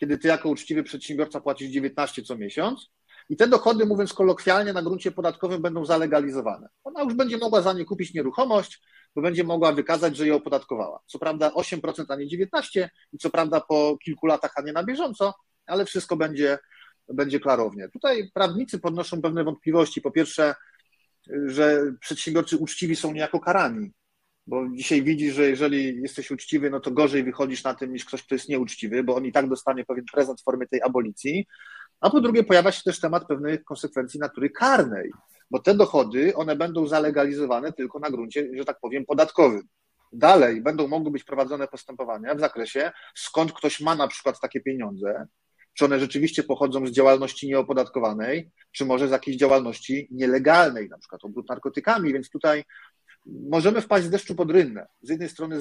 kiedy ty jako uczciwy przedsiębiorca płacisz 19 co miesiąc, i te dochody, mówiąc kolokwialnie, na gruncie podatkowym będą zalegalizowane. Ona już będzie mogła za nie kupić nieruchomość, bo będzie mogła wykazać, że je opodatkowała. Co prawda 8%, a nie 19%, i co prawda po kilku latach, a nie na bieżąco, ale wszystko będzie, będzie klarownie. Tutaj prawnicy podnoszą pewne wątpliwości. Po pierwsze, że przedsiębiorcy uczciwi są niejako karani bo dzisiaj widzisz, że jeżeli jesteś uczciwy, no to gorzej wychodzisz na tym niż ktoś, kto jest nieuczciwy, bo on i tak dostanie pewien prezent w formie tej abolicji. A po drugie, pojawia się też temat pewnych konsekwencji natury karnej, bo te dochody, one będą zalegalizowane tylko na gruncie, że tak powiem, podatkowym. Dalej będą mogły być prowadzone postępowania w zakresie, skąd ktoś ma na przykład takie pieniądze, czy one rzeczywiście pochodzą z działalności nieopodatkowanej, czy może z jakiejś działalności nielegalnej, na przykład obrót narkotykami, więc tutaj możemy wpaść z deszczu pod rynnę. Z jednej strony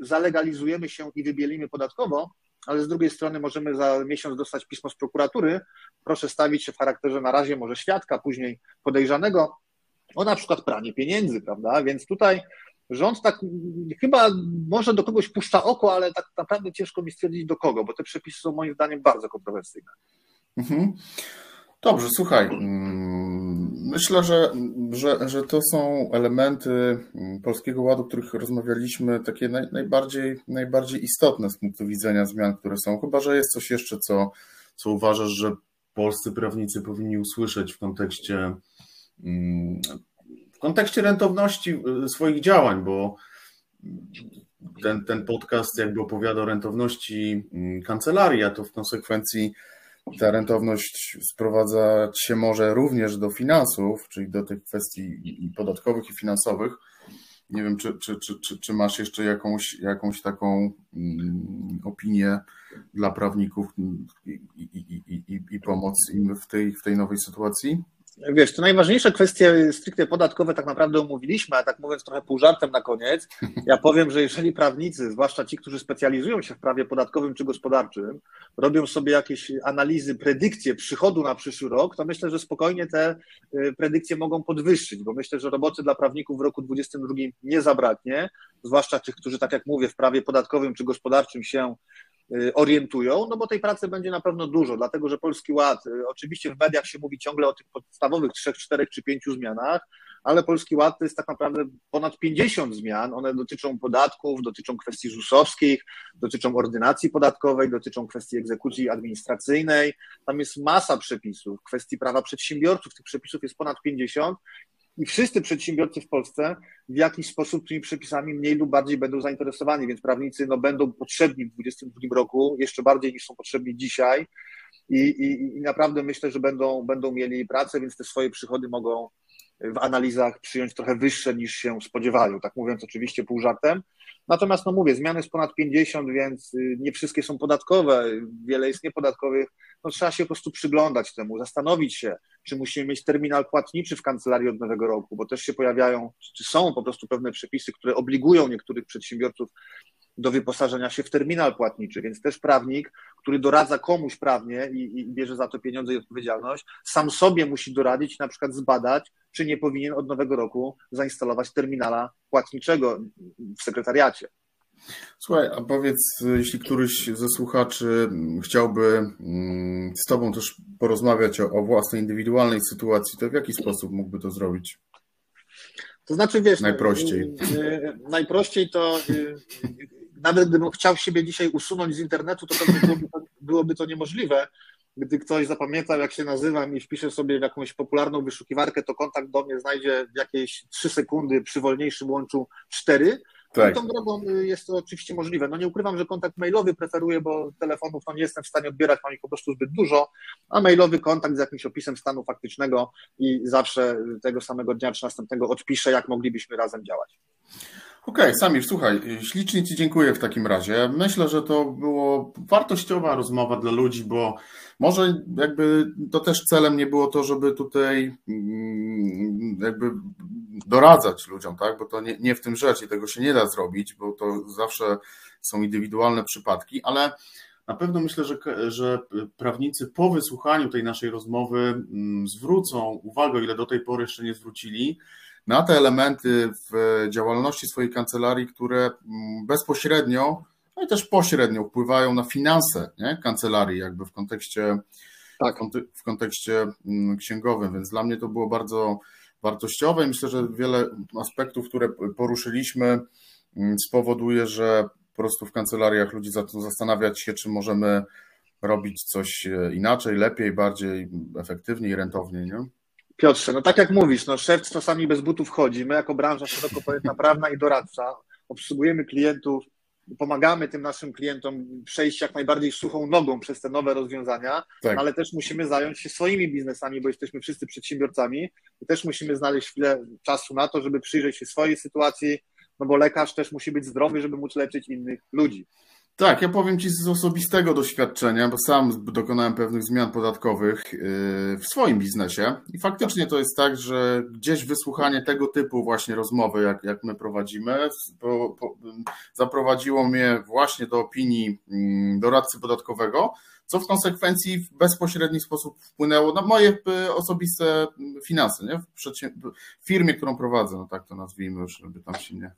zalegalizujemy się i wybielimy podatkowo, ale z drugiej strony możemy za miesiąc dostać pismo z prokuratury, proszę stawić się w charakterze na razie może świadka, później podejrzanego o na przykład pranie pieniędzy, prawda? Więc tutaj rząd tak chyba może do kogoś puszcza oko, ale tak naprawdę ciężko mi stwierdzić do kogo, bo te przepisy są moim zdaniem bardzo kontrowersyjne. Mhm. Dobrze, słuchaj. Mm, myślę, że, że, że to są elementy mm, Polskiego Ładu, o których rozmawialiśmy, takie naj, najbardziej, najbardziej istotne z punktu widzenia zmian, które są. Chyba, że jest coś jeszcze, co, co uważasz, że polscy prawnicy powinni usłyszeć w kontekście, mm, w kontekście rentowności y, swoich działań, bo ten, ten podcast jakby opowiada o rentowności kancelarii, a to w konsekwencji ta rentowność sprowadzać się może również do finansów, czyli do tych kwestii podatkowych i finansowych. Nie wiem, czy, czy, czy, czy, masz jeszcze jakąś, jakąś taką mm, opinię dla prawników i, i, i, i, i pomoc im w tej, w tej nowej sytuacji? Wiesz, to najważniejsze kwestie stricte podatkowe tak naprawdę omówiliśmy, a tak mówiąc trochę pół żartem na koniec, ja powiem, że jeżeli prawnicy, zwłaszcza ci, którzy specjalizują się w prawie podatkowym czy gospodarczym, robią sobie jakieś analizy, predykcje przychodu na przyszły rok, to myślę, że spokojnie te y, predykcje mogą podwyższyć, bo myślę, że roboty dla prawników w roku 2022 nie zabraknie, zwłaszcza tych, którzy, tak jak mówię, w prawie podatkowym czy gospodarczym się orientują, no bo tej pracy będzie na pewno dużo, dlatego że Polski Ład, y, oczywiście w mediach się mówi ciągle o tych podstawowych trzech, czterech czy pięciu zmianach, ale Polski Ład to jest tak naprawdę ponad 50 zmian. One dotyczą podatków, dotyczą kwestii ZUS-owskich, dotyczą ordynacji podatkowej, dotyczą kwestii egzekucji administracyjnej. Tam jest masa przepisów, kwestii prawa przedsiębiorców. Tych przepisów jest ponad 50 i wszyscy przedsiębiorcy w Polsce w jakiś sposób tymi przepisami mniej lub bardziej będą zainteresowani, więc prawnicy no, będą potrzebni w 2022 roku jeszcze bardziej niż są potrzebni dzisiaj. I, i, i naprawdę myślę, że będą, będą mieli pracę, więc te swoje przychody mogą w analizach przyjąć trochę wyższe niż się spodziewają, tak mówiąc oczywiście pół żartem. Natomiast no mówię, zmiany jest ponad 50, więc y, nie wszystkie są podatkowe, wiele jest niepodatkowych. No trzeba się po prostu przyglądać temu, zastanowić się, czy musimy mieć terminal płatniczy w kancelarii od nowego roku, bo też się pojawiają, czy są po prostu pewne przepisy, które obligują niektórych przedsiębiorców do wyposażenia się w terminal płatniczy, więc też prawnik, który doradza komuś prawnie i, i, bierze za to pieniądze i odpowiedzialność, sam sobie musi doradzić, na przykład zbadać, czy nie powinien od nowego roku zainstalować terminala płatniczego w sekretariacie. Słuchaj, a powiedz, jeśli któryś ze słuchaczy chciałby mm, z Tobą też porozmawiać o, o własnej indywidualnej sytuacji, to w jaki sposób mógłby to zrobić? To znaczy, wiesz, najprościej. Y, y, najprościej to y, nawet gdybym chciał siebie dzisiaj usunąć z internetu, to pewnie byłoby to, byłoby to niemożliwe. Gdy ktoś zapamiętał, jak się nazywam i wpisze sobie w jakąś popularną wyszukiwarkę, to kontakt do mnie znajdzie w jakieś 3 sekundy, przy wolniejszym łączu 4. Tak. tą drogą jest to oczywiście możliwe. No nie ukrywam, że kontakt mailowy preferuję, bo telefonów no nie jestem w stanie odbierać, mam ich po prostu zbyt dużo, a mailowy kontakt z jakimś opisem stanu faktycznego i zawsze tego samego dnia czy następnego odpiszę, jak moglibyśmy razem działać. Okej, okay, Samir, słuchaj, ślicznie Ci dziękuję w takim razie. Myślę, że to było wartościowa rozmowa dla ludzi, bo może jakby to też celem nie było to, żeby tutaj mm, jakby doradzać ludziom, tak? Bo to nie, nie w tym rzecz i tego się nie da zrobić, bo to zawsze są indywidualne przypadki, ale na pewno myślę, że, że prawnicy po wysłuchaniu tej naszej rozmowy mm, zwrócą uwagę, ile do tej pory jeszcze nie zwrócili, na te elementy w działalności swojej kancelarii, które mm, bezpośrednio, no i też pośrednio wpływają na finanse nie? kancelarii, jakby w kontekście, tak. w kontekście mm, księgowym, więc dla mnie to było bardzo wartościowe i myślę, że wiele aspektów, które poruszyliśmy, mm, spowoduje, że po prostu w kancelariach ludzi zaczną zastanawiać się, czy możemy robić coś e, inaczej, lepiej, bardziej efektywniej, rentowniej. Nie? Piotrze, no tak jak mówisz, no szef czasami bez butów chodzi. My jako branża szeroko pojęta prawna i doradcza obsługujemy klientów, pomagamy tym naszym klientom przejść jak najbardziej suchą nogą przez te nowe rozwiązania, tak. ale też musimy zająć się swoimi biznesami, bo jesteśmy wszyscy przedsiębiorcami i też musimy znaleźć chwilę czasu na to, żeby przyjrzeć się swojej sytuacji, no bo lekarz też musi być zdrowy, żeby móc leczyć innych ludzi. Tak, ja powiem Ci z osobistego doświadczenia, bo sam dokonałem pewnych zmian podatkowych yy, w swoim biznesie i faktycznie to jest tak, że gdzieś wysłuchanie tego typu właśnie rozmowy, jak, jak my prowadzimy, zaprowadziło mnie właśnie do opinii mm, doradcy podatkowego, co w konsekwencji w bezpośredni sposób wpłynęło na moje y, osobiste finanse, nie? W, firmie, którą prowadzę, no tak to nazwijmy, żeby tam się nie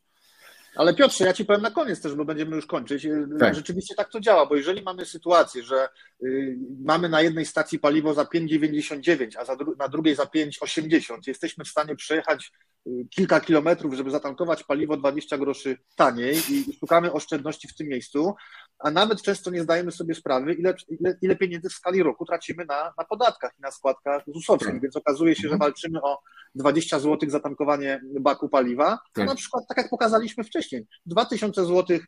ale Piotrze, ja ci powiem na koniec też, bo będziemy już kończyć. Tak. Rzeczywiście tak to działa, bo jeżeli mamy sytuację, że y, mamy na jednej stacji paliwo za 5,99, a dru na drugiej za 5,80, jesteśmy w stanie przejechać y, kilka kilometrów, żeby zatankować paliwo 20 groszy taniej i szukamy oszczędności w tym miejscu, a nawet często nie zdajemy sobie sprawy, ile, ile, ile pieniędzy w skali roku tracimy na, na podatkach i na składkach ZUS-owskich, tak. więc okazuje się, że mhm. walczymy o 20 zł za tankowanie baku paliwa, tak. na przykład tak jak pokazaliśmy wcześniej, 2000 zł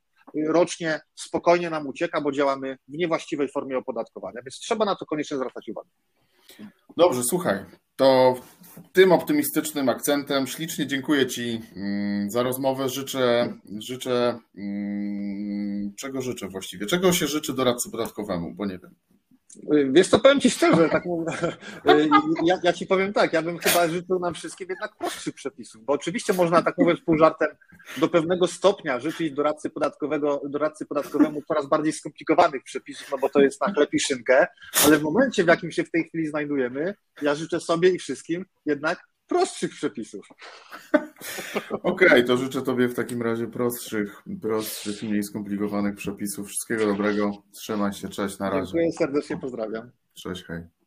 rocznie spokojnie nam ucieka, bo działamy w niewłaściwej formie opodatkowania, więc trzeba na to koniecznie zwracać uwagę. Dobrze, słuchaj, to tym optymistycznym akcentem ślicznie dziękuję Ci mm, za rozmowę. Życzę, życzę, mm, czego życzę właściwie? Czego się życzy doradcy podatkowemu, bo nie wiem. Wiesz co, powiem Ci szczerze, tak, ja, ja, Ci powiem tak, ja bym chyba życzył nam wszystkim jednak prostszych przepisów, bo oczywiście można, tak mówiąc pół żartem, do pewnego stopnia życzyć doradcy, podatkowego, doradcy podatkowemu coraz bardziej skomplikowanych przepisów, no bo to jest na chleb i szynkę, ale w momencie, w jakim się w tej chwili znajdujemy, ja życzę sobie i wszystkim jednak prostszych przepisów. Okej, okay, to życzę Tobie w takim razie prostszych, prostszych, mniej skomplikowanych przepisów. Wszystkiego dobrego. Trzymaj się, cześć, na razie. Dziękuję serdecznie, pozdrawiam. Cześć, hej.